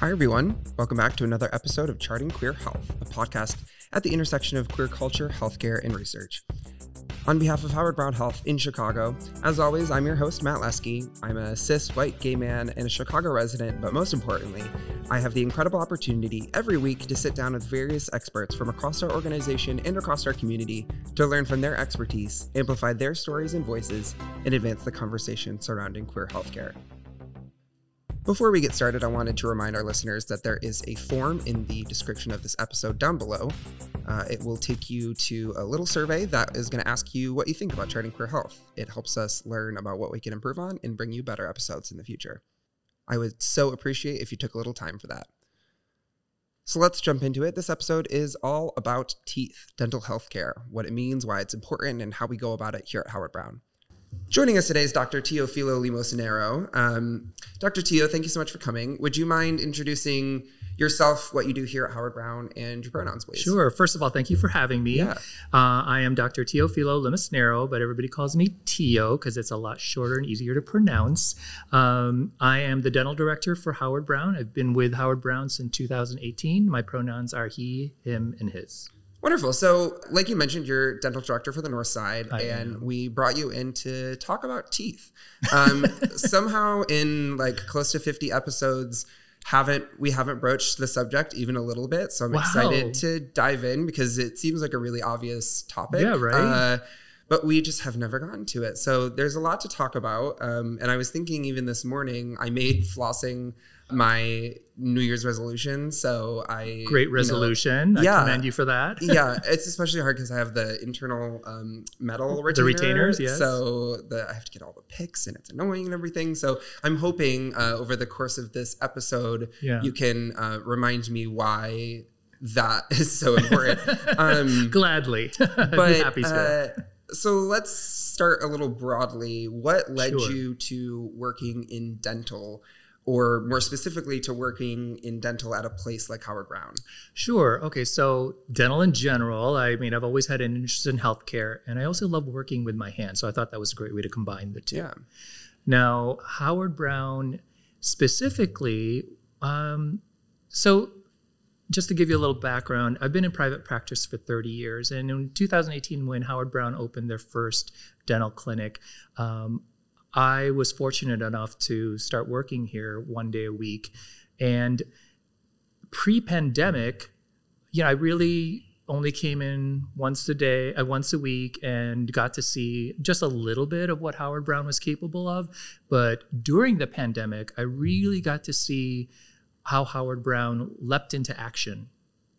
Hi, everyone. Welcome back to another episode of Charting Queer Health, a podcast at the intersection of queer culture, healthcare, and research. On behalf of Howard Brown Health in Chicago, as always, I'm your host, Matt Lesky. I'm a cis, white, gay man and a Chicago resident, but most importantly, I have the incredible opportunity every week to sit down with various experts from across our organization and across our community to learn from their expertise, amplify their stories and voices, and advance the conversation surrounding queer healthcare. Before we get started, I wanted to remind our listeners that there is a form in the description of this episode down below. Uh, it will take you to a little survey that is going to ask you what you think about charting queer health. It helps us learn about what we can improve on and bring you better episodes in the future. I would so appreciate if you took a little time for that. So let's jump into it. This episode is all about teeth, dental health care, what it means, why it's important, and how we go about it here at Howard Brown. Joining us today is Dr. Teofilo Limosnero. Um, Dr. Teo, thank you so much for coming. Would you mind introducing yourself, what you do here at Howard Brown, and your pronouns, please? Sure. First of all, thank you for having me. Yeah. Uh, I am Dr. Teofilo Limosnero, but everybody calls me Teo because it's a lot shorter and easier to pronounce. Um, I am the dental director for Howard Brown. I've been with Howard Brown since 2018. My pronouns are he, him, and his. Wonderful. So, like you mentioned, you're dental director for the North Side, I and am. we brought you in to talk about teeth. Um, somehow, in like close to 50 episodes, haven't we haven't broached the subject even a little bit. So I'm Wow. excited to dive in because it seems like a really obvious topic. Yeah, right. Uh, but we just have never gotten to it. So there's a lot to talk about. Um, and I was thinking even this morning, I made flossing my New Year's resolution. So I Great you know, resolution. yeah. I commend you for that. yeah, it's especially hard because I have the internal um, metal retainer. retainers, yes. So the, I have to get all the picks and it's annoying and everything. So I'm hoping uh, over the course of this episode, Yeah. you can uh, remind me why that is so important. um, Gladly. but happy to. uh, so let's start a little broadly. What led Sure. you to working in dental? Or more specifically, to working in dental at a place like Howard Brown. Sure. Okay. So, dental in general, I mean, I've always had an interest in healthcare, and I also love working with my hands. So, I thought that was a great way to combine the two. Yeah. Now, Howard Brown specifically, um, so just to give you a little background, I've been in private practice for 30 years. And in 2018, when Howard Brown opened their first dental clinic, um, I was fortunate enough to start working here one day a week. And pre pandemic, you know, I really only came in once a day, uh, once a week, and got to see just a little bit of what Howard Brown was capable of. But during the pandemic, I really got to see how Howard Brown leapt into action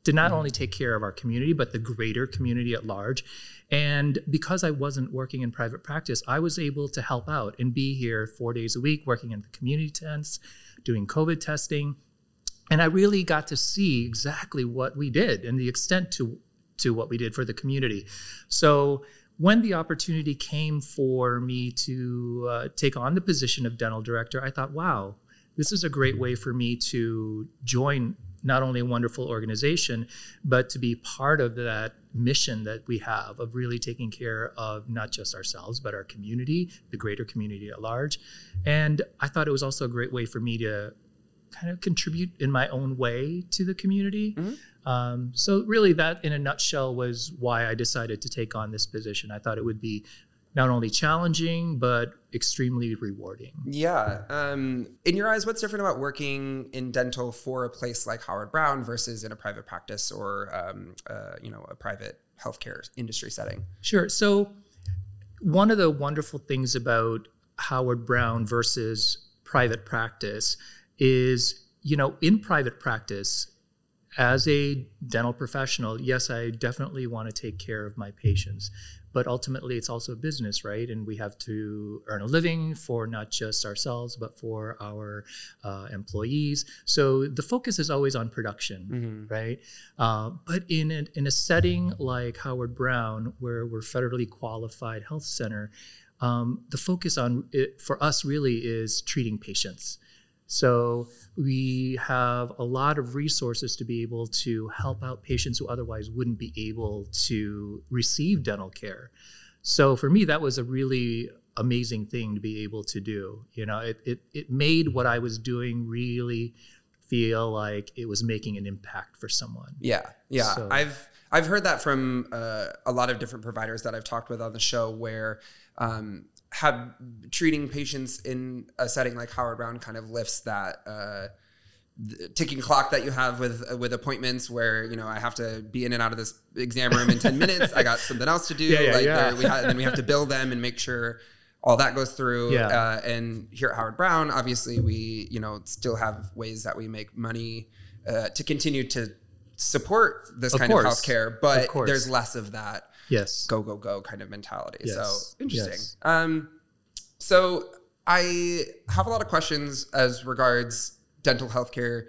to not only take care of our community, but the greater community at large. And because I wasn't working in private practice, I was able to help out and be here four days a week, working in the community tents, doing COVID testing. And I really got to see exactly what we did and the extent to, to what we did for the community. So when the opportunity came for me to uh, take on the position of dental director, I thought, wow, this is a great way for me to join not only a wonderful organization, but to be part of that mission that we have of really taking care of not just ourselves, but our community, the greater community at large. And I thought it was also a great way for me to kind of contribute in my own way to the community. Um, so, really, that in a nutshell was why I decided to take on this position. I thought it would be not only challenging, but extremely rewarding. Yeah. Um, in your eyes, what's different about working in dental for a place like Howard Brown versus in a private practice or, um, uh, you know, a private healthcare industry setting? Sure. So, one of the wonderful things about Howard Brown versus private practice is, you know, in private practice, as a dental professional, yes, I definitely want to take care of my patients, but ultimately it's also a business, right? And we have to earn a living for not just ourselves, but for our uh, employees. So the focus is always on production, right? Uh, but in a, in a setting like Howard Brown, where we're federally qualified health center, um, the focus on it for us really is treating patients. So we have a lot of resources to be able to help out patients who otherwise wouldn't be able to receive dental care. So for me, that was a really amazing thing to be able to do. You know, it it, it made what I was doing really feel like it was making an impact for someone. Yeah, yeah. So- I've I've heard that from uh, a lot of different providers that I've talked with on the show, where um, have treating patients in a setting like Howard Brown kind of lifts that. Uh, ticking clock that you have with with appointments where you know I have to be in and out of this exam room in 10 minutes I got something else to do Yeah, yeah, like yeah. we ha- then we have to bill them and make sure all that goes through Yeah. uh, and here at Howard Brown obviously we you know still have ways that we make money uh, to continue to support this Of kind course. of healthcare but Of there's less of that Yes. go go go kind of mentality. Yes. So interesting. Yes. Um, so I have a lot of questions as regards dental healthcare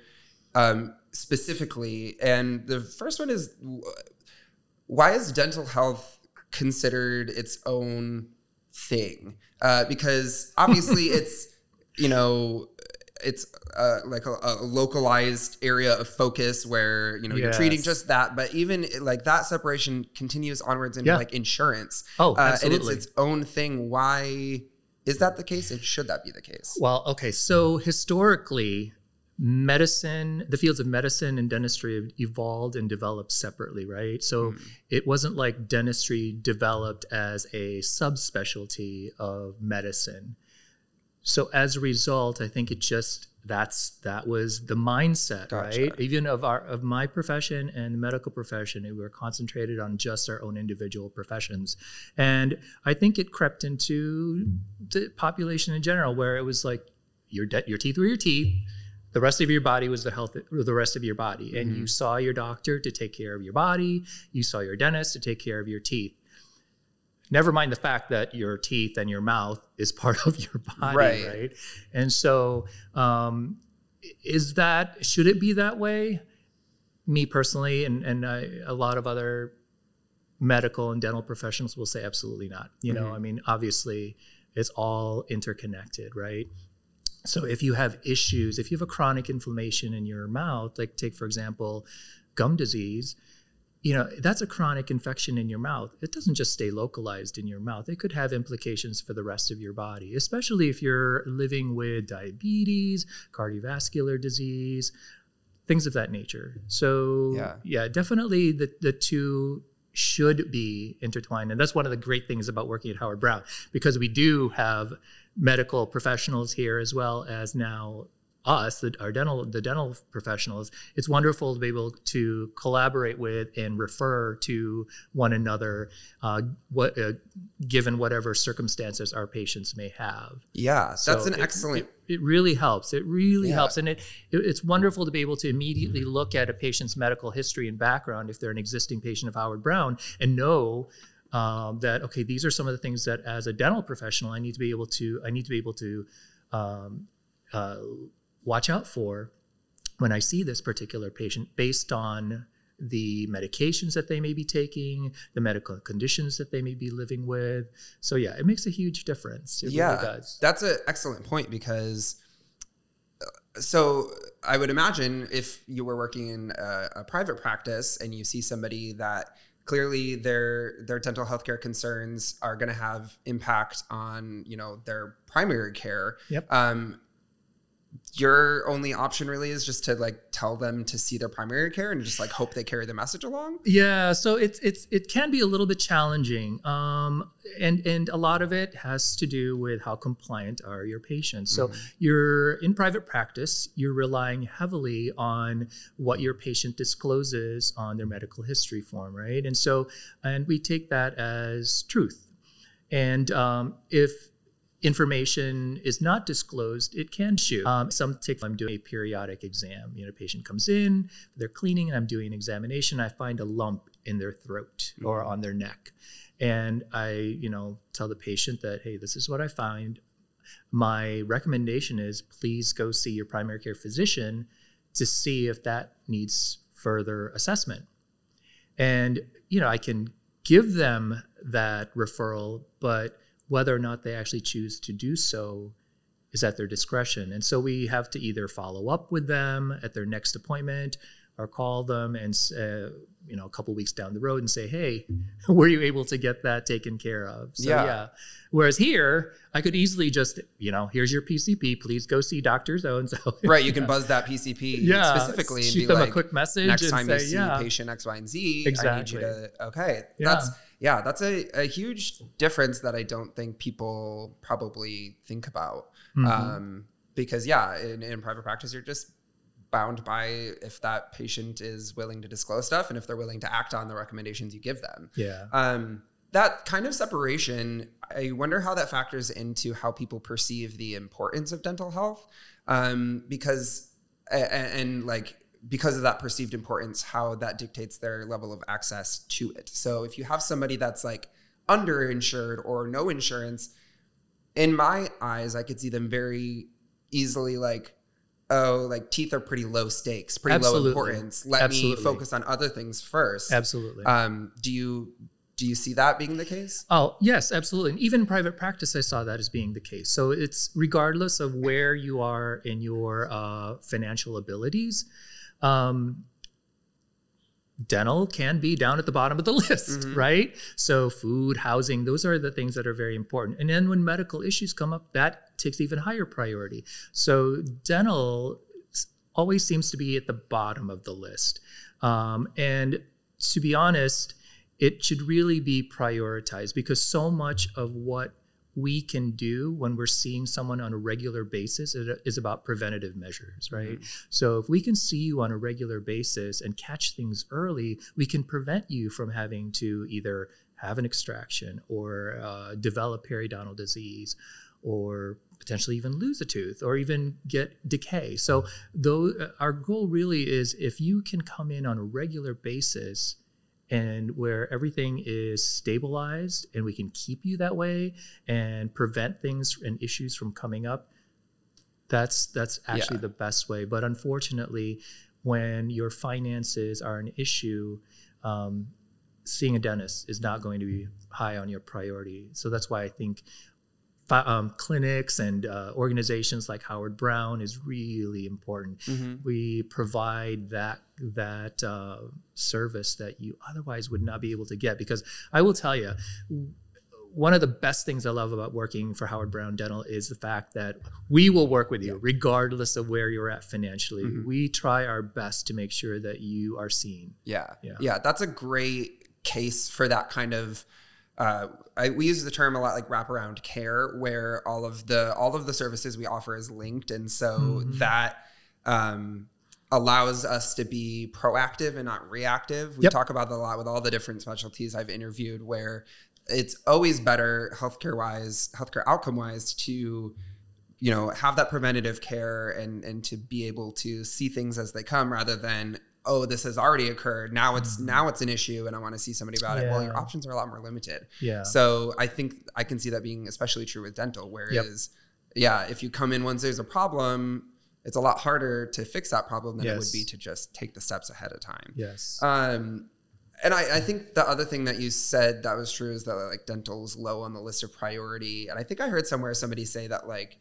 um, specifically, and the first one is why is dental health considered its own thing? Uh, because obviously it's you know it's uh, like a, a localized area of focus where you know you're treating just that but even like that separation continues onwards into Yeah. like insurance Oh, uh, and it's its own thing why is that the case and should that be the case Well, okay. So historically, medicine, the fields of medicine and dentistry have evolved and developed separately, right? So it wasn't like dentistry developed as a subspecialty of medicine. So as a result, I think it just that's that was the mindset, Gotcha. right? Even of our of my profession and the medical profession, we were concentrated on just our own individual professions, and I think it crept into the population in general, where it was like your de- your teeth were your teeth, the rest of your body was the health the rest of your body, and you mm-hmm. saw your doctor to take care of your body, you saw your dentist to take care of your teeth. Never mind the fact that your teeth and your mouth is part of your body, Right. right? And so, um, is that should it be that way? Me personally, and and uh, a lot of other medical and dental professionals will say absolutely not. You know, Mhm. I mean, obviously, it's all interconnected, right? So if you have issues, if you have a chronic inflammation in your mouth, like take for example, gum disease, you know, that's a chronic infection in your mouth. It doesn't just stay localized in your mouth. It could have implications for the rest of your body, especially if you're living with diabetes, cardiovascular disease, things of that nature. So Yeah. yeah, definitely the the two should be intertwined. And that's one of the great things about working at Howard Brown because we do have medical professionals here as well as now us, the, our dental, the dental professionals. It's wonderful to be able to collaborate with and refer to one another, uh, what, uh, given whatever circumstances our patients may have. yeah that's an it- excellent It, it really helps. It really Yeah. helps, and it, it it's wonderful to be able to immediately look at a patient's medical history and background if they're an existing patient of Howard Brown and know. Um, that okay, these are some of the things that as a dental professional I need to be able to I need to be able to um, uh, watch out for when I see this particular patient based on the medications that they may be taking, the medical conditions that they may be living with. So yeah, it makes a huge difference. It yeah really does. that's an excellent point because uh, so i would imagine if you were working in a, a private practice and you see somebody that clearly their their dental healthcare concerns are going to have impact on you know their primary care Yep. um your only option really is just to like tell them to see their primary care and just like hope they carry the message along Yeah, so it's it's it can be a little bit challenging, um, and and a lot of it has to do with how compliant are your patients. So you're in private practice, you're relying heavily on what your patient discloses on their medical history form, right? And so, and we take that as truth. And um, if information is not disclosed, it can shoot. Um, some take, I'm doing a periodic exam. You know, a patient comes in, they're cleaning, and I'm doing an examination. I find a lump in their throat or on their neck. And I, you know, tell the patient that, hey, this is what I find. My recommendation is please go see your primary care physician to see if that needs further assessment. And, you know, I can give them that referral, but whether or not they actually choose to do so is at their discretion. And so we have to either follow up with them at their next appointment or call them and uh, you know a couple weeks down the road and say, "Hey, were you able to get that taken care of?" So Yeah. yeah. Whereas here, I could easily just, you know, here's your PCP. Please go see Doctor So and So. right. You can buzz that PCP yeah, specifically and shoot be them like, a quick message next and time say, you see yeah, patient X, Y, and Z, I need you to. Okay, Yeah. that's yeah, that's a, a huge difference that I don't think people probably think about. Mhm. Um, because yeah, in, in private practice, you're just bound by if that patient is willing to disclose stuff and if they're willing to act on the recommendations you give them. yeah, Um, that kind of separation, I wonder how that factors into how people perceive the importance of dental health. Um, because, a- a- and like, because of that perceived importance, how that dictates their level of access to it. So if you have somebody that's like underinsured or no insurance, in my eyes, I could see them very easily like, oh, like teeth are pretty low stakes, pretty Absolutely. low importance. Let Absolutely. me focus on other things first. absolutely. Um, do you do you see that being the case? Oh, yes, absolutely. And even private practice, I saw that as being the case. So it's regardless of where you are in your uh, financial abilities, um, dental can be down at the bottom of the list, Mhm. right? So food, housing, those are the things that are very important. And then when medical issues come up, that takes even higher priority. So dental always seems to be at the bottom of the list. Um, and to be honest, it should really be prioritized because so much of what we can do when we're seeing someone on a regular basis is- is about preventative measures, right? So if we can see you on a regular basis and catch things early, we can prevent you from having to either have an extraction or uh, develop periodontal disease or potentially even lose a tooth or even get decay. So though uh, our goal really is if you can come in on a regular basis and where everything is stabilized and we can keep you that way and prevent things and issues from coming up that's that's actually Yeah. the best way but unfortunately when your finances are an issue um, seeing a dentist is not going to be high on your priority so that's why i think um, clinics and uh, organizations like howard brown is really important Mm-hmm. we provide that that uh, service that you otherwise would not be able to get because i will tell you one of the best things i love about working for howard brown dental is the fact that we will work with you regardless of where you're at financially Mhm. we try our best to make sure that you are seen Yeah. Yeah. yeah, That's a great case for that kind of. Uh, I, we use the term a lot, like wraparound care, where all of the all of the services we offer is linked, and so Mhm. that um, allows us to be proactive and not reactive. We Yep. talk about that a lot with all the different specialties I've interviewed, where it's always better healthcare wise, healthcare outcome wise, to you know have that preventative care and and to be able to see things as they come rather than oh this has already occurred. Now it's Mhm. now it's an issue and i want to see somebody about it. Well your options are a lot more limited. Yeah. So i think i can see that being especially true with dental whereas yeah if you come in once there's a problem it's a lot harder to fix that problem than it would be to just take the steps ahead of time. Yes. Um, and I, I think the other thing that you said that was true is that like dental's low on the list of priority. And I think I heard somewhere somebody say that like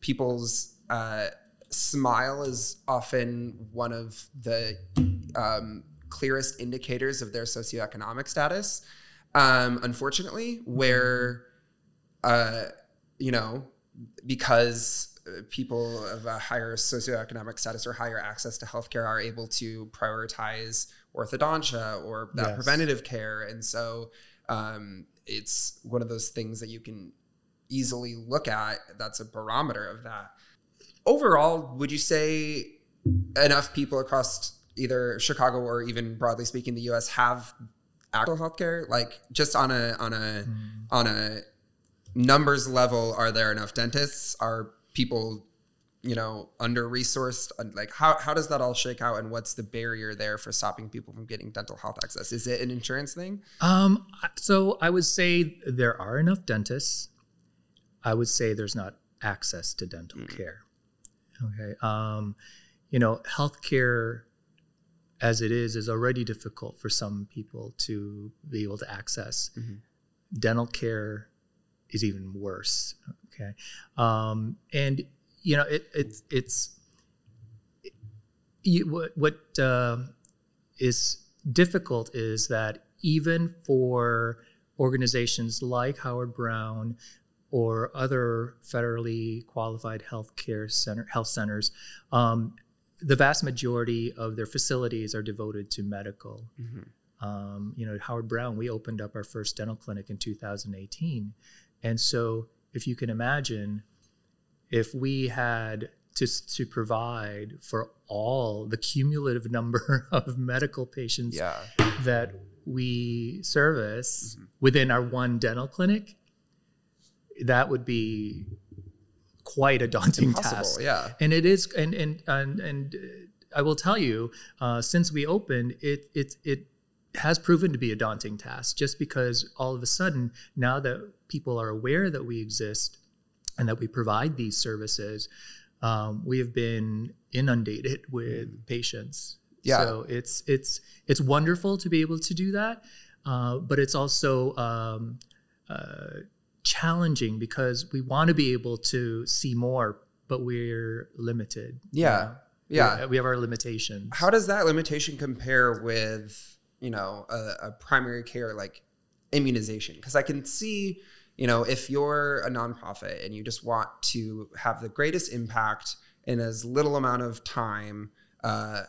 people's uh, smile is often one of the um, clearest indicators of their socioeconomic status. Um, unfortunately, where uh, you know because uh, people of a higher socioeconomic status or higher access to healthcare are able to prioritize orthodontia or that Yes. preventative care. And so um, it's one of those things that you can easily look at. That's a barometer of that. Overall, would you say enough people across either Chicago or even broadly speaking the US have actual healthcare? Like just on a on a Mm. on a numbers level, are there enough dentists? Are people, you know, under resourced? Like how how does that all shake out and what's the barrier there for stopping people from getting dental health access? Is it an insurance thing? Um, so I would say there are enough dentists. I would say there's not access to dental Mm. care. Okay. Um, you know, healthcare as it is is already difficult for some people to be able to access. Mhm. Dental care is even worse. Okay. Um, and you know, it, it's it's you, what what uh, is difficult is that even for organizations like Howard Brown or other federally qualified healthcare center health centers, um, the vast majority of their facilities are devoted to medical. Mm-hmm. Um, you know, Howard Brown, we opened up our first dental clinic in 2018, and so if you can imagine, if we had to, to provide for all the cumulative number of medical patients Yeah. that we service Mm-hmm. within our one dental clinic, that would be quite a daunting Impossible. task. Yeah. And it is, and and and, and uh, I will tell you, uh, since we opened, it it it has proven to be a daunting task. Just because all of a sudden, now that people are aware that we exist and that we provide these services, um, we have been inundated with patients. Yeah. So it's it's it's wonderful to be able to do that, uh, but it's also um, uh, challenging because we want to be able to see more, but we're limited. you Yeah. know? Yeah. We- we have our limitations. How does that limitation compare with, you know, a, a primary care like immunization? Because I can see, you know, if you're a nonprofit and you just want to have the greatest impact in as little amount of time uh,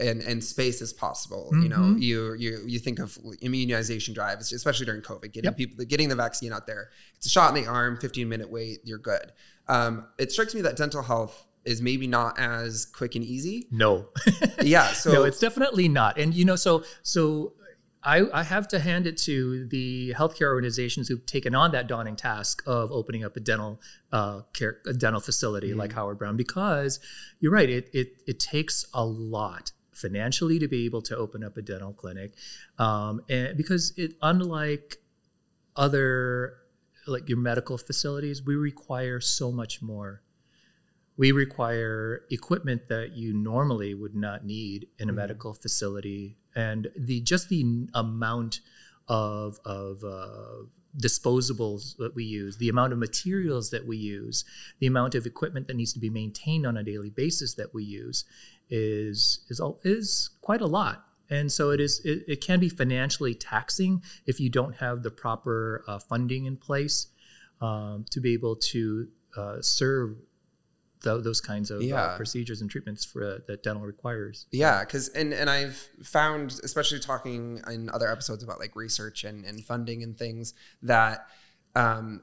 and and space as possible, you know, Mhm. you you you think of immunization drives, especially during COVID, getting Yep. people getting the vaccine out there. It's a shot in the arm, 15 minute wait, you're good. Um, it strikes me that dental health is maybe not as quick and easy. no. Yeah. So no, it's definitely not. And you know, so so I, I have to hand it to the healthcare organizations who've taken on that daunting task of opening up a dental uh, care, a dental facility like Howard Brown, because you're right. It it it takes a lot financially to be able to open up a dental clinic, um, and because it unlike other like your medical facilities, we require so much more we require equipment that you normally would not need in a Mhm. medical facility and the just the amount of of uh, disposables that we use the amount of materials that we use the amount of equipment that needs to be maintained on a daily basis that we use is is all is quite a lot and so it is it, it can be financially taxing if you don't have the proper uh, funding in place um, to be able to uh, serve tho- those kinds of Yeah. uh, procedures and treatments for uh, that dental requires. Yeah, because and and I've found, especially talking in other episodes about like research and and funding and things, that um,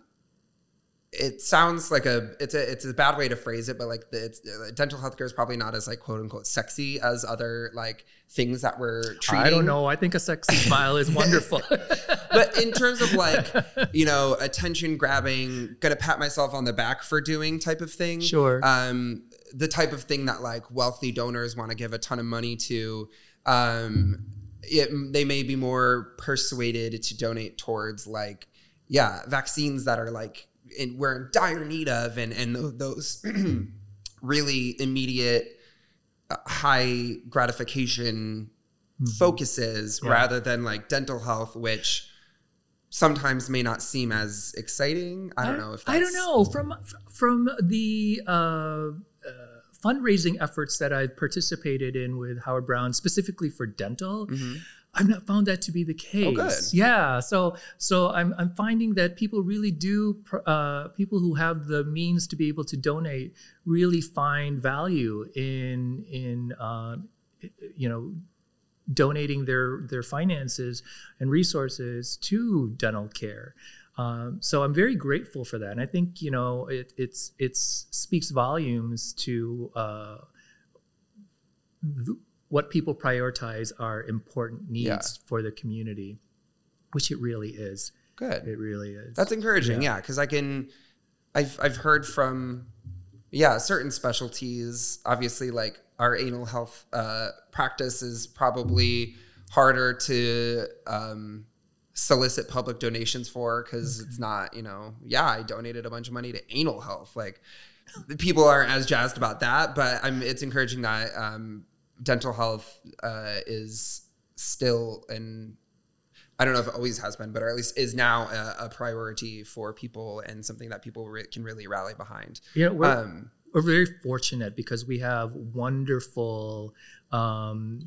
it sounds like a it's a it's a bad way to phrase it, but like the it's, uh, dental healthcare is probably not as like quote unquote sexy as other like things that we're treating. I don't know. I think a sexy smile is wonderful. but in terms of like you know attention grabbing gonna pat myself on the back for doing type of thing Sure. um the type of thing that like wealthy donors want to give a ton of money to um it, they may be more persuaded to donate towards like yeah vaccines that are like in, we're in dire need of and and those really immediate uh, high gratification focuses Yeah. rather than like dental health which sometimes may not seem as exciting i don't know if that's, I don't know from from the uh, uh, fundraising efforts that I've participated in with Howard Brown, specifically for dental. Mhm. I've not found that to be the case. Oh, good. Yeah. So so I'm I'm finding that people really do uh, people who have the means to be able to donate really find value in in uh, you know donating their their finances and resources to dental care. Um, so I'm very grateful for that, and I think you know it it's it's speaks volumes to uh, th- what people prioritize are important needs Yeah. for the community, which it really is. good It really is. That's encouraging, yeah, because I can, I've I've heard from, yeah, certain specialties. Obviously, like our anal health uh, practice is probably harder to um, solicit public donations for because it's not, you know, yeah, I donated a bunch of money to anal health. Like, people aren't as jazzed about that, but I'm. It's encouraging that um, dental health uh, is still an I don't know if it always has been, but or at least is now a, a priority for people and something that people re- can really rally behind. know, we're, Um, we're very fortunate because we have wonderful um,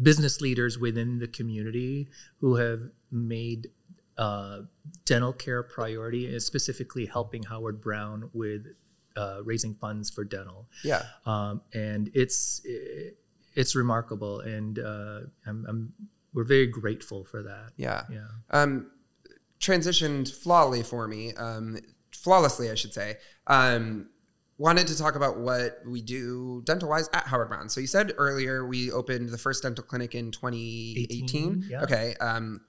business leaders within the community who have made uh, dental care a priority, and specifically helping Howard Brown with uh, raising funds for dental. Yeah. Um, and it's it's remarkable, and uh, I'm, I'm we're very grateful for that. Yeah. Yeah. Um, transitioned flawlessly for me, um, flawlessly, I should say. Um, wanted to talk about what we do dental wise at Howard Brown. So you said earlier we opened the first dental clinic in 2018. 18, yeah. Okay. Um,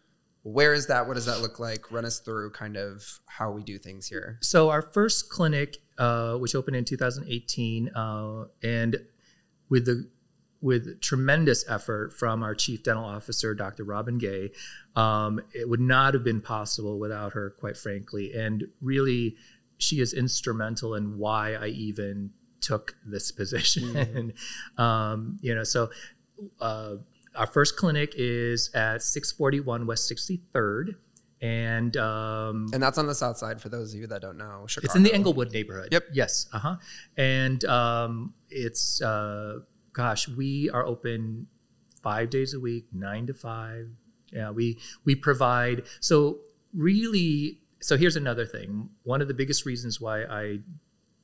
where is that? What does that look like? Run us through kind of how we do things here. So our first clinic, uh, which opened in 2018, uh, and with the with tremendous effort from our chief dental officer, Dr. Robin Gay, um, it would not have been possible without her, quite frankly. And really, she is instrumental in why I even took this position. um, you know, so. Uh, our first clinic is at 641 West 63rd. And um, And that's on the south side for those of you that don't know. Chicago. it's in the Englewood neighborhood. Yep. Yes. Uh huh. And um, it's, uh, gosh, we are open five days a week, nine to five. Yeah, we we provide. So really, so here's another thing. One of the biggest reasons why I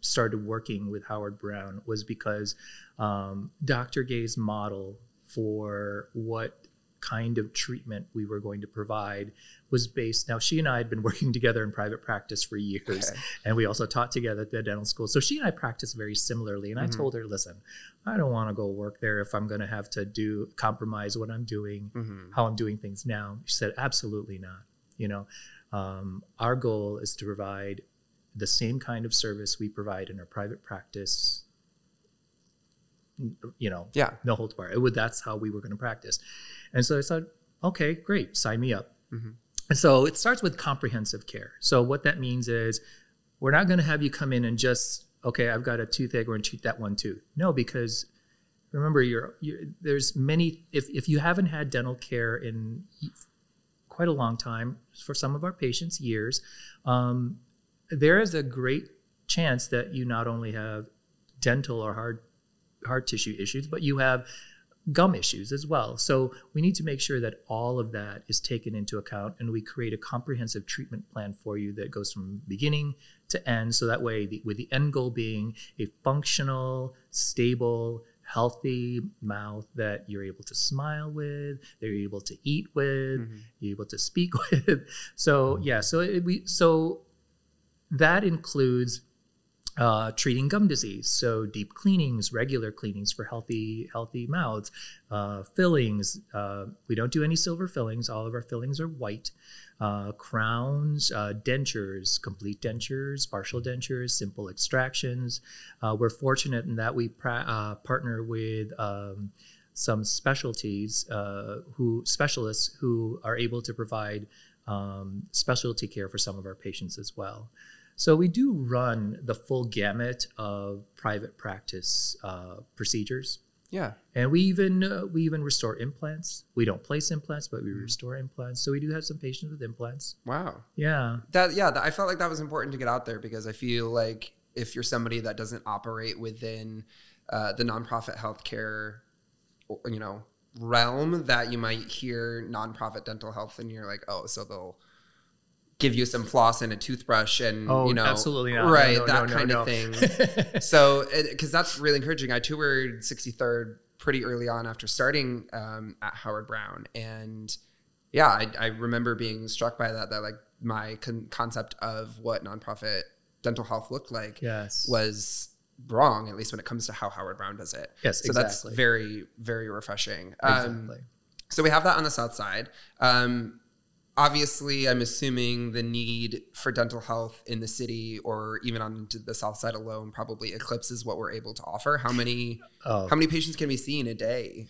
started working with Howard Brown was because um, Dr. Gay's model for what kind of treatment we were going to provide was based now she and i had been working together in private practice for years Okay. and we also taught together at the dental school so she and i practiced very similarly and i Mhm. told her listen i don't want to go work there if i'm going to have to do compromise what i'm doing Mhm. how i'm doing things now she said absolutely not you know um, our goal is to provide the same kind of service we provide in our private practice you know Yeah. no holds barred. It would, that's how we were going to practice. And so I said, okay, great, sign me up. Mhm. So it starts with comprehensive care. So what that means is we're not going to have you come in and just, okay, I've got a toothache, we're going to treat that one tooth. No, because remember, you're, you're, there's many, if, if you haven't had dental care in quite a long time, for some of our patients, years, um, there is a great chance that you not only have dental or hard hard tissue issues, but you have gum issues as well. So we need to make sure that all of that is taken into account and we create a comprehensive treatment plan for you that goes from beginning to end. So that way, the, with the end goal being a functional, stable, healthy mouth that you're able to smile with, that you're able to eat with, Mhm. you're able to speak with. So yeah, so it, we so that includes uh, treating gum disease, so deep cleanings, regular cleanings for healthy healthy mouths, uh, fillings. Uh, we don't do any silver fillings. All of our fillings are white. Uh, crowns, uh, dentures, complete dentures, partial dentures, simple extractions. Uh, we're fortunate in that we pra- partner with. Um, some specialties who specialists who are able to provide um, specialty care for some of our patients as well. So we do run the full gamut of private practice uh, procedures, Yeah. and we even uh, we even restore implants. We don't place implants, but we restore implants. So we do have some patients with implants. Wow. Yeah, That yeah, that, I felt like that was important to get out there because I feel like if you're somebody that doesn't operate within uh, the nonprofit healthcare, you know, realm, that you might hear nonprofit dental health and you're like, oh, so they'll give you some floss and a toothbrush and Oh, you know, absolutely not. Right, no, that no, kind no, of thing. so because that's really encouraging i toured 63rd pretty early on after starting um, at howard brown and yeah I, I remember being struck by that that like my con- concept of what nonprofit dental health looked like yes, was wrong at least when it comes to how howard brown does it yes, so that's very very refreshing um, exactly. so we have that on the south side. Um, obviously, I'm assuming the need for dental health in the city or even on the south side alone probably eclipses what we're able to offer. How many Oh. how many patients can we see in a day?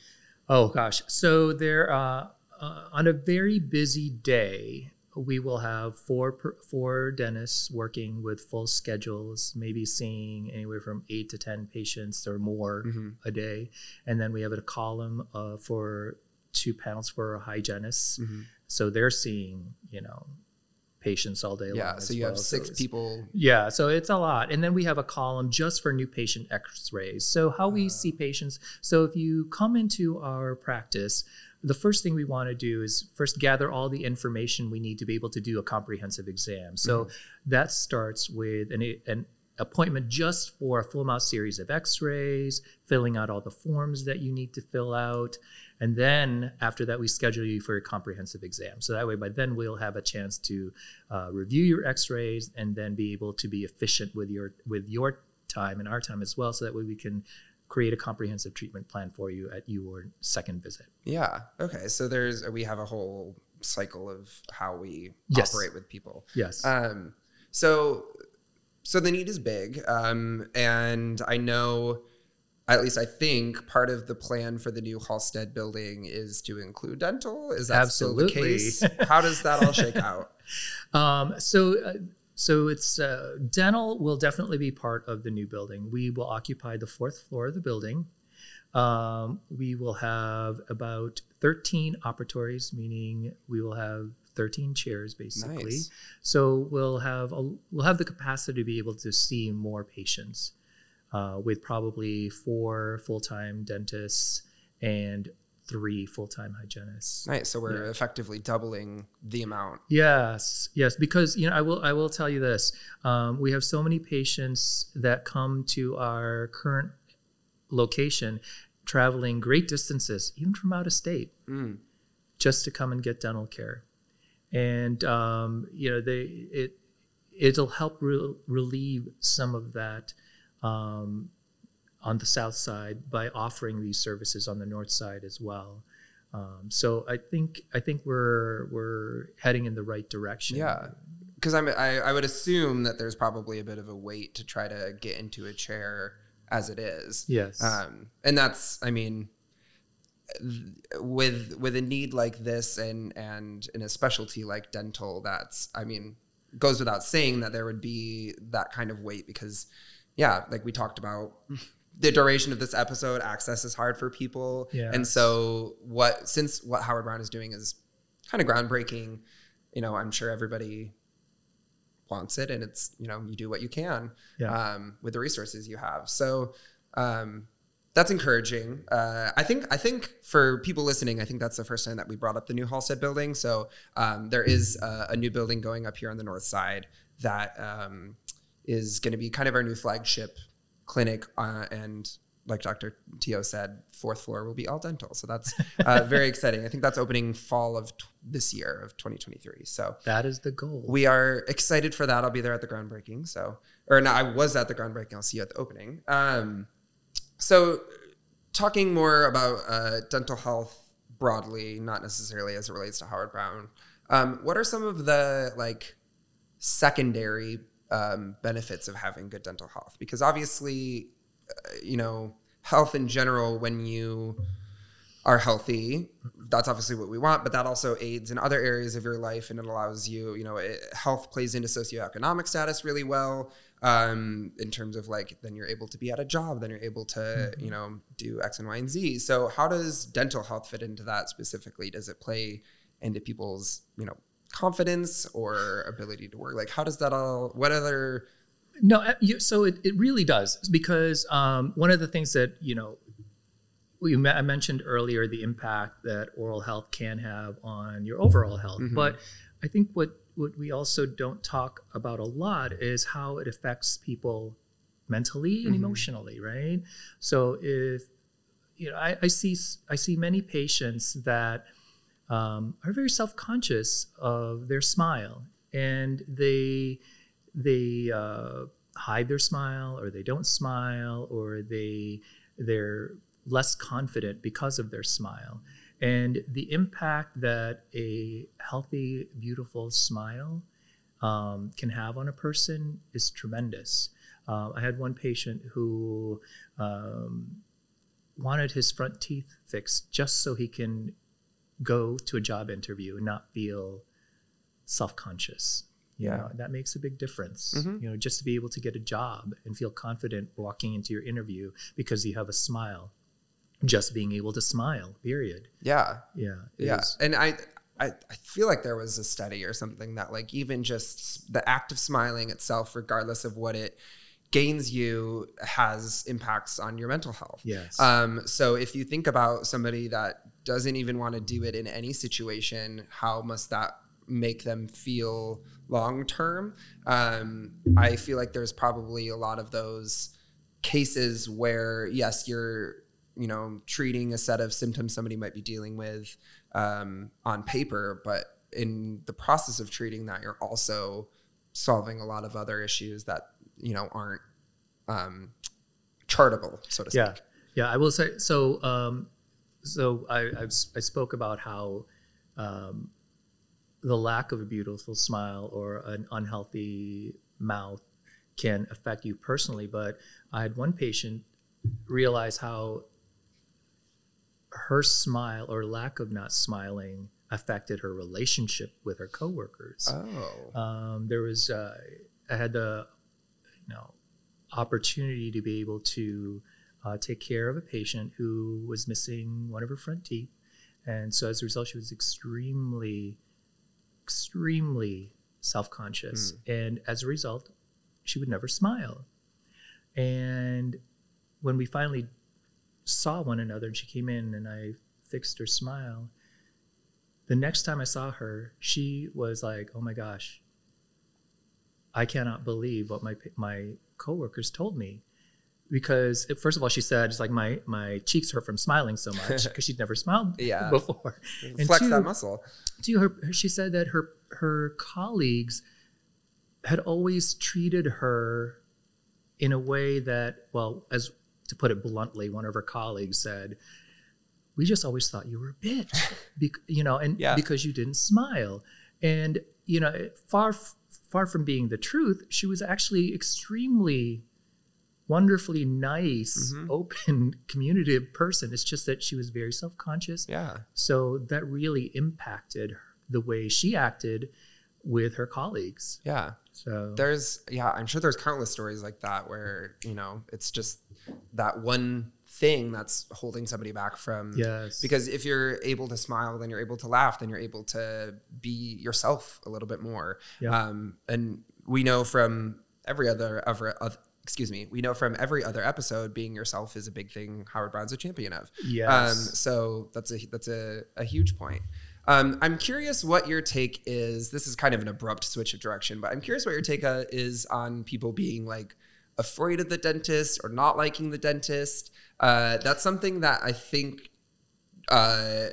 Oh gosh. So there, uh, uh, on a very busy day, we will have four four dentists working with full schedules, maybe seeing anywhere from eight to ten patients or more Mhm. a day, and then we have a column uh, for two panels for hygienists. Mhm. So they're seeing, you know, patients all day long. Yeah. as So you have six it's- people. Yeah, so it's a lot. And then we have a column just for new patient x rays. So, how we see patients. So, if you come into our practice, the first thing we want to do is first gather all the information we need to be able to do a comprehensive exam. So, that starts with an, an appointment just for a full mouth series of x rays, filling out all the forms that you need to fill out. And then after that, we schedule you for a comprehensive exam. So that way, by then, we'll have a chance to uh, review your X-rays and then be able to be efficient with your with your time and our time as well. So that way, we can create a comprehensive treatment plan for you at your second visit. Yeah. Okay. So there's we have a whole cycle of how we Yes. operate with people. Yes. Um, so, so the need is big, um, and I know, at least I think, part of the plan for the new Halsted building is to include dental. Is that still the Absolutely. case? How does that all shake out? Um, so, uh, so it's uh, dental will definitely be part of the new building. We will occupy the fourth floor of the building. Um, we will have about 13 operatories, meaning we will have 13 chairs basically. Nice. So we'll have a, we'll have the capacity to be able to see more patients uh, with probably four full-time dentists and three full-time hygienists. Nice. So we're Yeah. effectively doubling the amount. Yes, yes, because you know I will I will tell you this. Um, we have so many patients that come to our current location, traveling great distances, even from out of state, Mm. just to come and get dental care, and um, you know they it it'll help re- relieve some of that. Um, on the south side by offering these services on the north side as well. Um, so I think I think we're we're heading in the right direction. Yeah. Because I'm I, I would assume that there's probably a bit of a wait to try to get into a chair as it is. Yes. Um, and that's, I mean, with with a need like this and and in a specialty like dental, that's, I mean, goes without saying that there would be that kind of wait because, yeah, like we talked about. The duration of this episode, access is hard for people, and so what? Since what Howard Brown is doing is kind of groundbreaking, you know, I'm sure everybody wants it, and it's you know you do what you can Yeah. um, with the resources you have. So um, that's encouraging. Uh, I think I think for people listening, I think that's the first time that we brought up the new Halsted building. So um, there is a, a new building going up here on the north side that um, is going to be kind of our new flagship clinic, uh, and like Dr. Teo said, fourth floor will be all dental. So that's uh, very exciting. I think that's opening fall of t- this year of 2023. So that is the goal. we are excited for that. I'll be there at the groundbreaking. So, or no, I was at the groundbreaking. I'll see you at the opening. Um, so, talking more about uh, dental health broadly, not necessarily as it relates to Howard Brown. Um, what are some of the like secondary um, benefits of having good dental health? Because obviously, uh, you know, health in general, when you are healthy, that's obviously what we want, but that also aids in other areas of your life and it allows you, you know, it, health plays into socioeconomic status really well. Um, in terms of like, then you're able to be at a job, then you're able to, you know, do X and Y and Z. So, how does dental health fit into that specifically? Does it play into people's, you know, confidence or ability to work? Like, how does that all, what other, No, uh, you, so it, it really does because um, one of the things that you know we I mentioned earlier the impact that oral health can have on your overall health, Mhm. but I think what what we also don't talk about a lot is how it affects people mentally and Mhm. emotionally, right? So if you know, I, I see I see many patients that um, are very self conscious of their smile, and they they uh, hide their smile, or they don't smile, or they they're less confident because of their smile. And the impact that a healthy, beautiful smile um, can have on a person is tremendous. Uh, I had one patient who um, wanted his front teeth fixed just so he can go to a job interview and not feel self-conscious. You Yeah. know, that makes a big difference. Mhm. You know, just to be able to get a job and feel confident walking into your interview because you have a smile. Just being able to smile, period. yeah, Yeah. yeah is- and i I, I feel like there was a study or something that like even just the act of smiling itself, regardless of what it gains you, has impacts on your mental health. Yes. Um, so if you think about somebody that doesn't even want to do it in any situation, how must that make them feel long term? Um, I feel like there's probably a lot of those cases where yes, you're you know treating a set of symptoms somebody might be dealing with um, on paper, but in the process of treating that, you're also solving a lot of other issues that you know aren't um, chartable, so to speak. Yeah, yeah. I will say so. Um, so I I've, i spoke about how um, the lack of a beautiful smile or an unhealthy mouth can affect you personally. But I had one patient realize how her smile or lack of not smiling affected her relationship with her coworkers. Oh, Um, there was uh, I had the you know opportunity to be able to uh, take care of a patient who was missing one of her front teeth, and so as a result, she was extremely, extremely self-conscious, and as a result, she would never smile. And when we finally saw one another, and she came in, and I fixed her smile. The next time I saw her, she was like, "Oh my gosh, I cannot believe what my my coworkers told me." Because first of all, she said, "It's like my my cheeks hurt from smiling so much because she'd never smiled Yeah. before." And flex two- that muscle. to her, she said that her her colleagues had always treated her in a way that, well, as to put it bluntly, one of her colleagues said, "We just always thought you were a bitch, Bec- you know, and Yeah. because you didn't smile." And you know, far far from being the truth, she was actually extremely wonderfully nice, Mhm. open, communicative person. It's just that she was very self conscious Yeah. so that really impacted the way she acted with her colleagues. Yeah. So There's yeah, I'm sure there's countless stories like that where, you know, it's just that one thing that's holding somebody back from yes, because if you're able to smile then you're able to laugh then you're able to be yourself a little bit more Yeah. um, and we know from every other other oth- excuse me we know from every other episode being yourself is a big thing howard brown's a champion of yes, um, so that's a that's a, a huge point. Um, I'm curious what your take is. This is kind of an abrupt switch of direction, but I'm curious what your take uh, is on people being like afraid of the dentist or not liking the dentist. Uh, that's something that I think uh,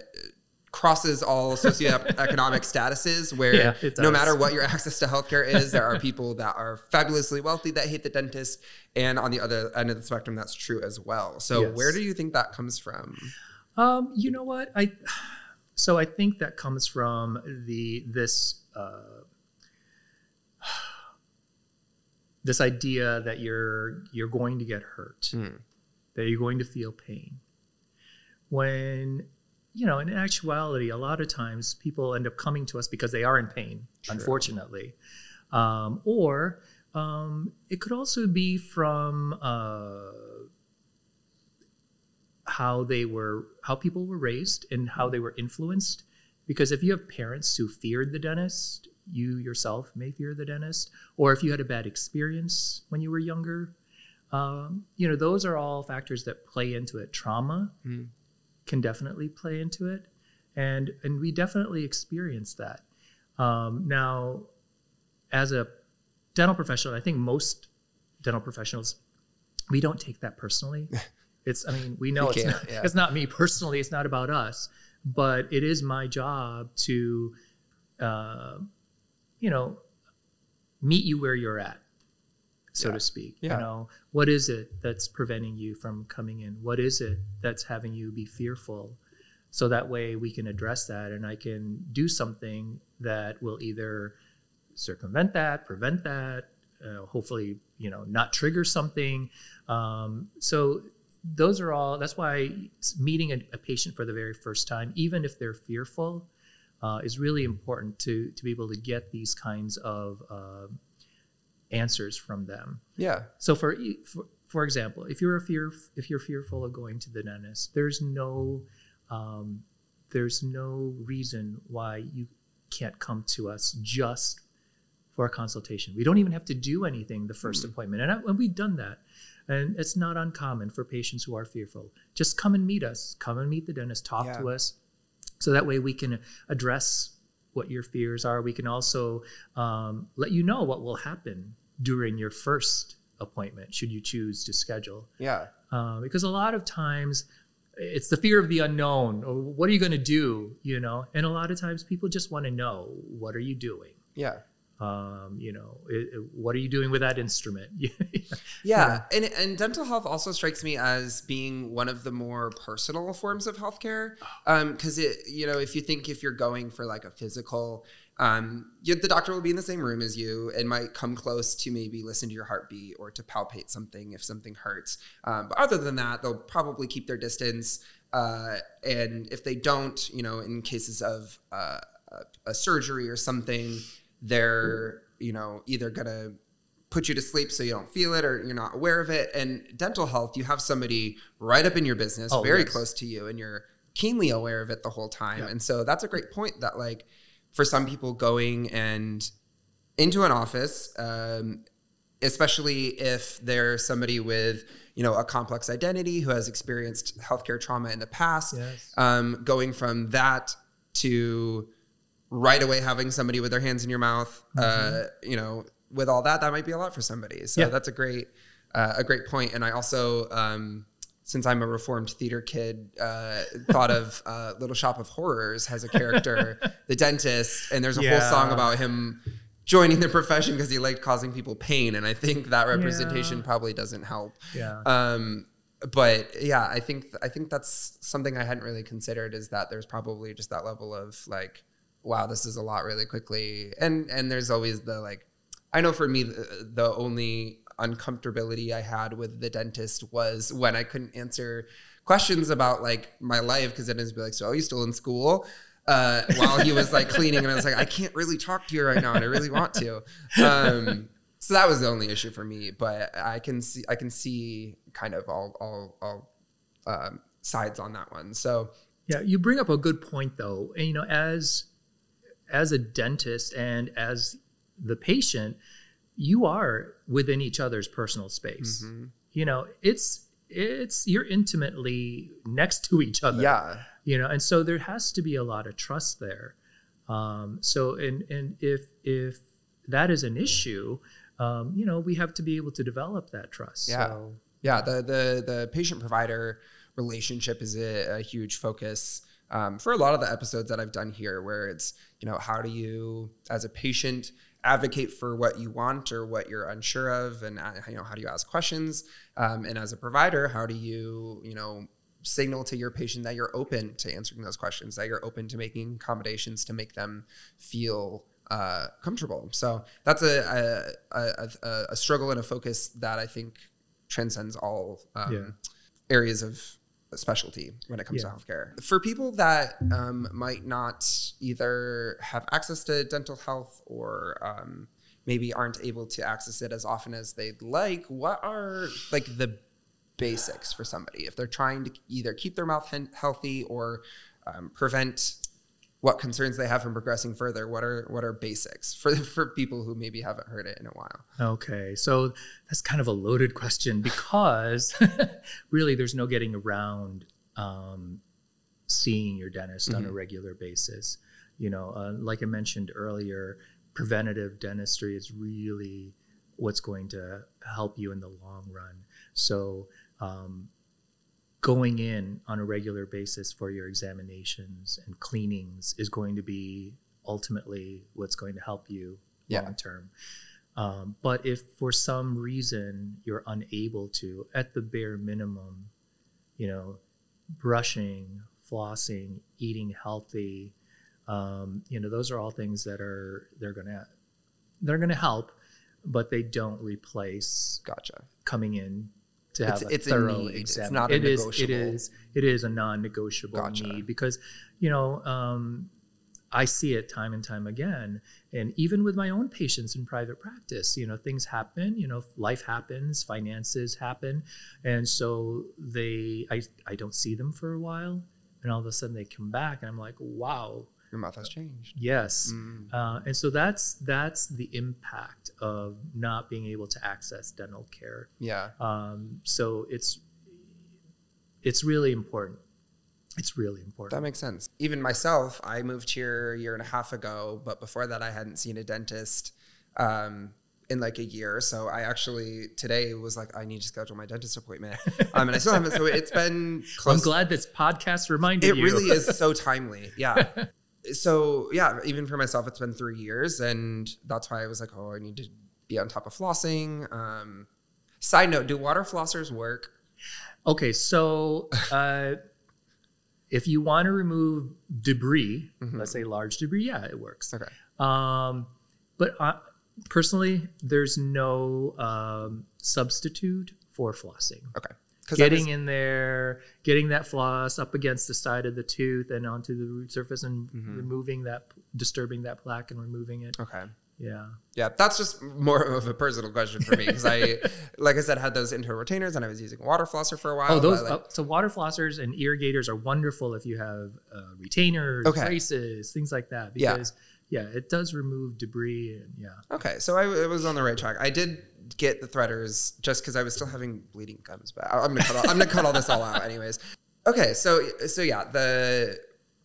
crosses all socioeconomic statuses where Yeah, no matter what your access to healthcare is, there are people that are fabulously wealthy that hate the dentist. And on the other end of the spectrum, that's true as well. So Yes. where do you think that comes from? Um, you know what I? So I think that comes from the this uh, this idea that you're you're going to get hurt, Mm. that you're going to feel pain. When you know, in actuality, a lot of times people end up coming to us because they are in pain, True. unfortunately, um, or um, it could also be from. Uh, how they were how people were raised and how they were influenced. Because if you have parents who feared the dentist you yourself may fear the dentist. Or if you had a bad experience when you were younger um, you know those are all factors that play into it. Trauma Mm. can definitely play into it. And and we definitely experience that. Um, now as a dental professional i think most dental professionals we don't take that personally it's i mean we know You it's not, yeah. it's not me personally it's not about us but it is my job to uh, you know meet you where you're at so Yeah. to speak Yeah. you know what is it that's preventing you from coming in what is it that's having you be fearful so that way we can address that and i can do something that will either circumvent that prevent that uh, hopefully you know not trigger something um, so those are all that's why meeting a, a patient for the very first time even if they're fearful uh, is really important to to be able to get these kinds of uh, answers from them Yeah. so for, for for example, if you're a fear if you're fearful of going to the dentist, there's no um, there's no reason why you can't come to us just for a consultation. We don't even have to do anything the 1st Mm. appointment. And, I, and we've done that. And it's not uncommon for patients who are fearful. Just come and meet us. Come and meet the dentist. Talk to us. So that way we can address what your fears are. We can also um, let you know what will happen during your first appointment, should you choose to schedule. Yeah. Uh, because a lot of times it's the fear of the unknown. Or what are you going to do? You know, and a lot of times people just want to know what are you doing. Yeah. Um, you know, it, it- what are you doing with that instrument? Yeah, and and dental health also strikes me as being one of the more personal forms of healthcare. Um, because it, you know, if you think if you're going for like a physical, um, you, the doctor will be in the same room as you and might come close to maybe listen to your heartbeat or to palpate something if something hurts. Um, but other than that, they'll probably keep their distance. Uh, and if they don't, you know, in cases of uh, a, a surgery or something, they're you know either gonna put you to sleep so you don't feel it or you're not aware of it. And dental health, you have somebody right up in your business, Oh, very yes. close to you, and you're keenly aware of it the whole time. Yeah. And so that's a great point that, like, for some people going and into an office, um, especially if they're somebody with, you know, a complex identity who has experienced healthcare trauma in the past, yes. um, going from that to right away having somebody with their hands in your mouth, uh, you know, with all that, that might be a lot for somebody. So Yeah. that's a great, uh, a great point. And I also, um, since I'm a reformed theater kid, uh, thought of uh, Little Shop of Horrors has a character, the dentist, and there's a whole song about him joining the profession because he liked causing people pain. And I think that representation Yeah. probably doesn't help. Yeah. Um, but yeah, I think I think that's something I hadn't really considered is that there's probably just that level of like, wow, this is a lot really quickly, and and there's always the like, I know for me the, the only uncomfortability I had with the dentist was when I couldn't answer questions about like my life because then it'd be like, so are you still in school? Uh, while he was like cleaning, and I was like, I can't really talk to you right now, and I really want to. Um, so that was the only issue for me, but I can see I can see kind of all all all um, sides on that one. So Yeah, you bring up a good point though. And, you know, as as a dentist and as the patient, you are within each other's personal space. mhm. You know, it's it's you're intimately next to each other. yeah, You know, and so there has to be a lot of trust there. Um, so and and if if that is an issue, um, you know, we have to be able to develop that trust. Yeah. So yeah. The the the patient provider relationship is a, a huge focus um, for a lot of the episodes that I've done here, where it's you know how do you as a patient advocate for what you want or what you're unsure of, and uh, you know how do you ask questions, um, and as a provider, how do you you know signal to your patient that you're open to answering those questions, that you're open to making accommodations to make them feel uh, comfortable. So that's a a, a a a struggle and a focus that I think transcends all um, Yeah. areas of specialty when it comes Yeah. to healthcare. For people that um, might not either have access to dental health or um, maybe aren't able to access it as often as they'd like, what are like the basics for somebody if they're trying to either keep their mouth hen- healthy or um, prevent what concerns they have from progressing further? What are what are basics for for people who maybe haven't heard it in a while? Okay, so that's kind of a loaded question because really there's no getting around um, seeing your dentist on a Mhm. regular basis. You know, uh, like I mentioned earlier, preventative dentistry is really what's going to help you in the long run. So, um, going in on a regular basis for your examinations and cleanings is going to be ultimately what's going to help you Yeah. long term. Um, but if for some reason you're unable to, at the bare minimum, you know, brushing, flossing, eating healthy, um, you know, those are all things that are they're gonna they're gonna help, but they don't replace Gotcha. coming in to It's- have a it's a thorough need. It's exam. not a It is- It negotiable. is. It is a non-negotiable Gotcha. need because you know um, I see it time and time again, and even with my own patients in private practice, you know, things happen. You know, life happens, finances happen, and so they I I don't see them for a while. and all of a sudden they come back, and I'm like, wow, Your mouth has changed. yes. Mm. Uh, and so that's that's the impact of not being able to access dental care. Yeah. Um, so it's it's really important. It's really important. That makes sense. Even myself, I moved here a year and a half ago, but before that, I hadn't seen a dentist um, in like a year. So I actually today was like, I need to schedule my dentist appointment, um, and I still haven't. So it's been close. I'm glad this podcast reminded it you. really is so timely. Yeah. so yeah, even for myself, it's been three years, and that's why I was like, oh, I need to be on top of flossing. Um, side note: Do water flossers work? Okay, so uh, if you want to remove debris, Mhm. let's say large debris, yeah, it works. Okay. Um, but uh, personally, there's no um, substitute for flossing. Okay. Was- Getting in there, getting that floss up against the side of the tooth and onto the root surface, and Mhm. removing that, disturbing that plaque and removing it. okay. Yeah. Yeah, that's just more of a personal question for me because I, like I said, had those internal retainers and I was using water flosser for a while. Oh, those. like, uh, so water flossers and irrigators are wonderful if you have uh, retainers, Okay. braces, things like that. Because yeah. It does remove debris and yeah. okay, so I, I was on the right track. I did get the threaders just because I was still having bleeding gums, but I- I'm gonna cut all, I'm gonna cut all this all out anyways. Okay, so so yeah, the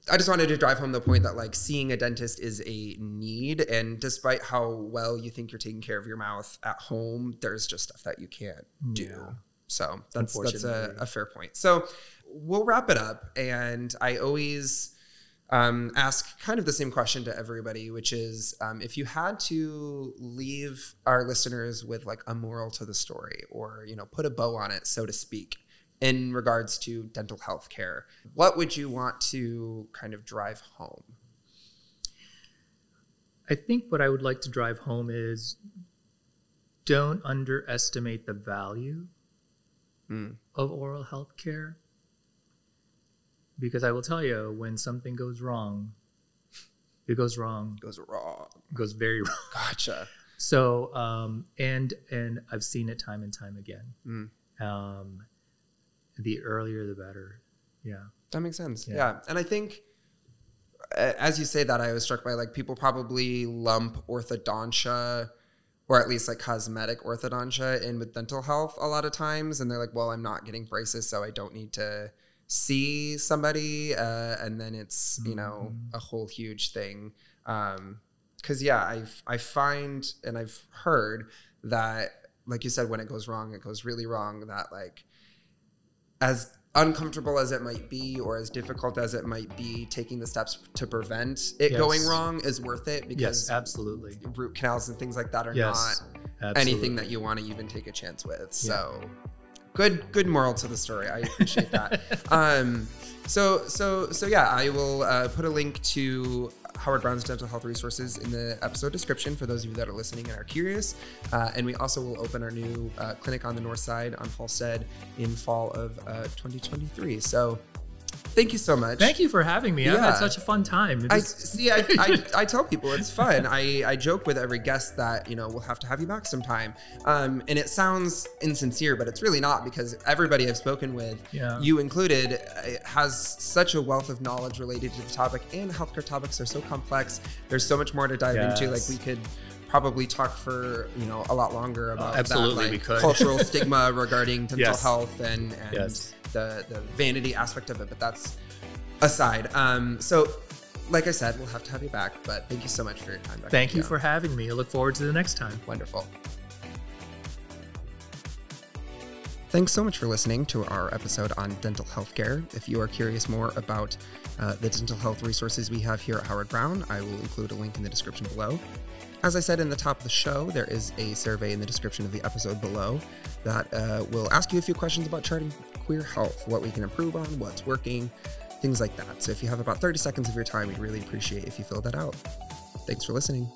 I just wanted to drive home the point that like seeing a dentist is a need, and despite how well you think you're taking care of your mouth at home, there's just stuff that you can't mm, do. Yeah. So that's that's a, a fair point. So we'll wrap it up, and I always um, ask kind of the same question to everybody, which is um, if you had to leave our listeners with like a moral to the story, or you know, put a bow on it, so to speak, in regards to dental health care, what would you want to kind of drive home? I think what I would like to drive home is don't underestimate the value Mm. of oral health care. Because I will tell you, when something goes wrong, it goes wrong, Goes wrong. goes very wrong. Gotcha. So, um, and and I've seen it time and time again. Mm. Um, the earlier, the better. Yeah. That makes sense. Yeah. Yeah. And I think as you say that, I was struck by like people probably lump orthodontia or at least like cosmetic orthodontia in with dental health a lot of times. And they're like, well, I'm not getting braces, so I don't need to see somebody. Uh, and then it's, you know, a whole huge thing. Um, cause yeah, I've, I find, and I've heard that, like you said, when it goes wrong, it goes really wrong that like, as uncomfortable as it might be or as difficult as it might be taking the steps to prevent it Yes. going wrong is worth it because Yes, absolutely. root canals and things like that are Yes, not absolutely. anything that you want to even take a chance with so good good moral to the story. I appreciate that. Um so so so yeah i will uh, put a link to howard brown's dental health resources in the episode description for those of you that are listening and are curious. Uh, and we also will open our new uh, clinic on the north side on Halsted in fall of uh, 2023 so thank you so much Thank you for having me. I've had such a fun time. I see. I, I, I tell people it's fun. I, I joke with every guest that you know we'll have to have you back sometime, um, and it sounds insincere, but it's really not because everybody I've spoken with, Yeah. you included, uh, has such a wealth of knowledge related to the topic. And healthcare topics are so complex. There's so much more to dive into. Like we could probably talk for you know a lot longer about absolutely, that, we could. cultural stigma regarding dental Yes. health and and Yes. The the vanity aspect of it. But that's aside. Um, so, like I said, we'll have to have you back. But thank you so much for your time. Dr. Thank you for having me. I look forward to the next time. wonderful. Thanks so much for listening to our episode on dental health care. If you are curious more about uh, the dental health resources we have here at Howard Brown, I will include a link in the description below. As I said in the top of the show, there is a survey in the description of the episode below that uh, will ask you a few questions about charting queer health, what we can improve on, what's working, things like that. So if you have about 30 seconds of your time, we'd really appreciate if you fill that out. Thanks for listening.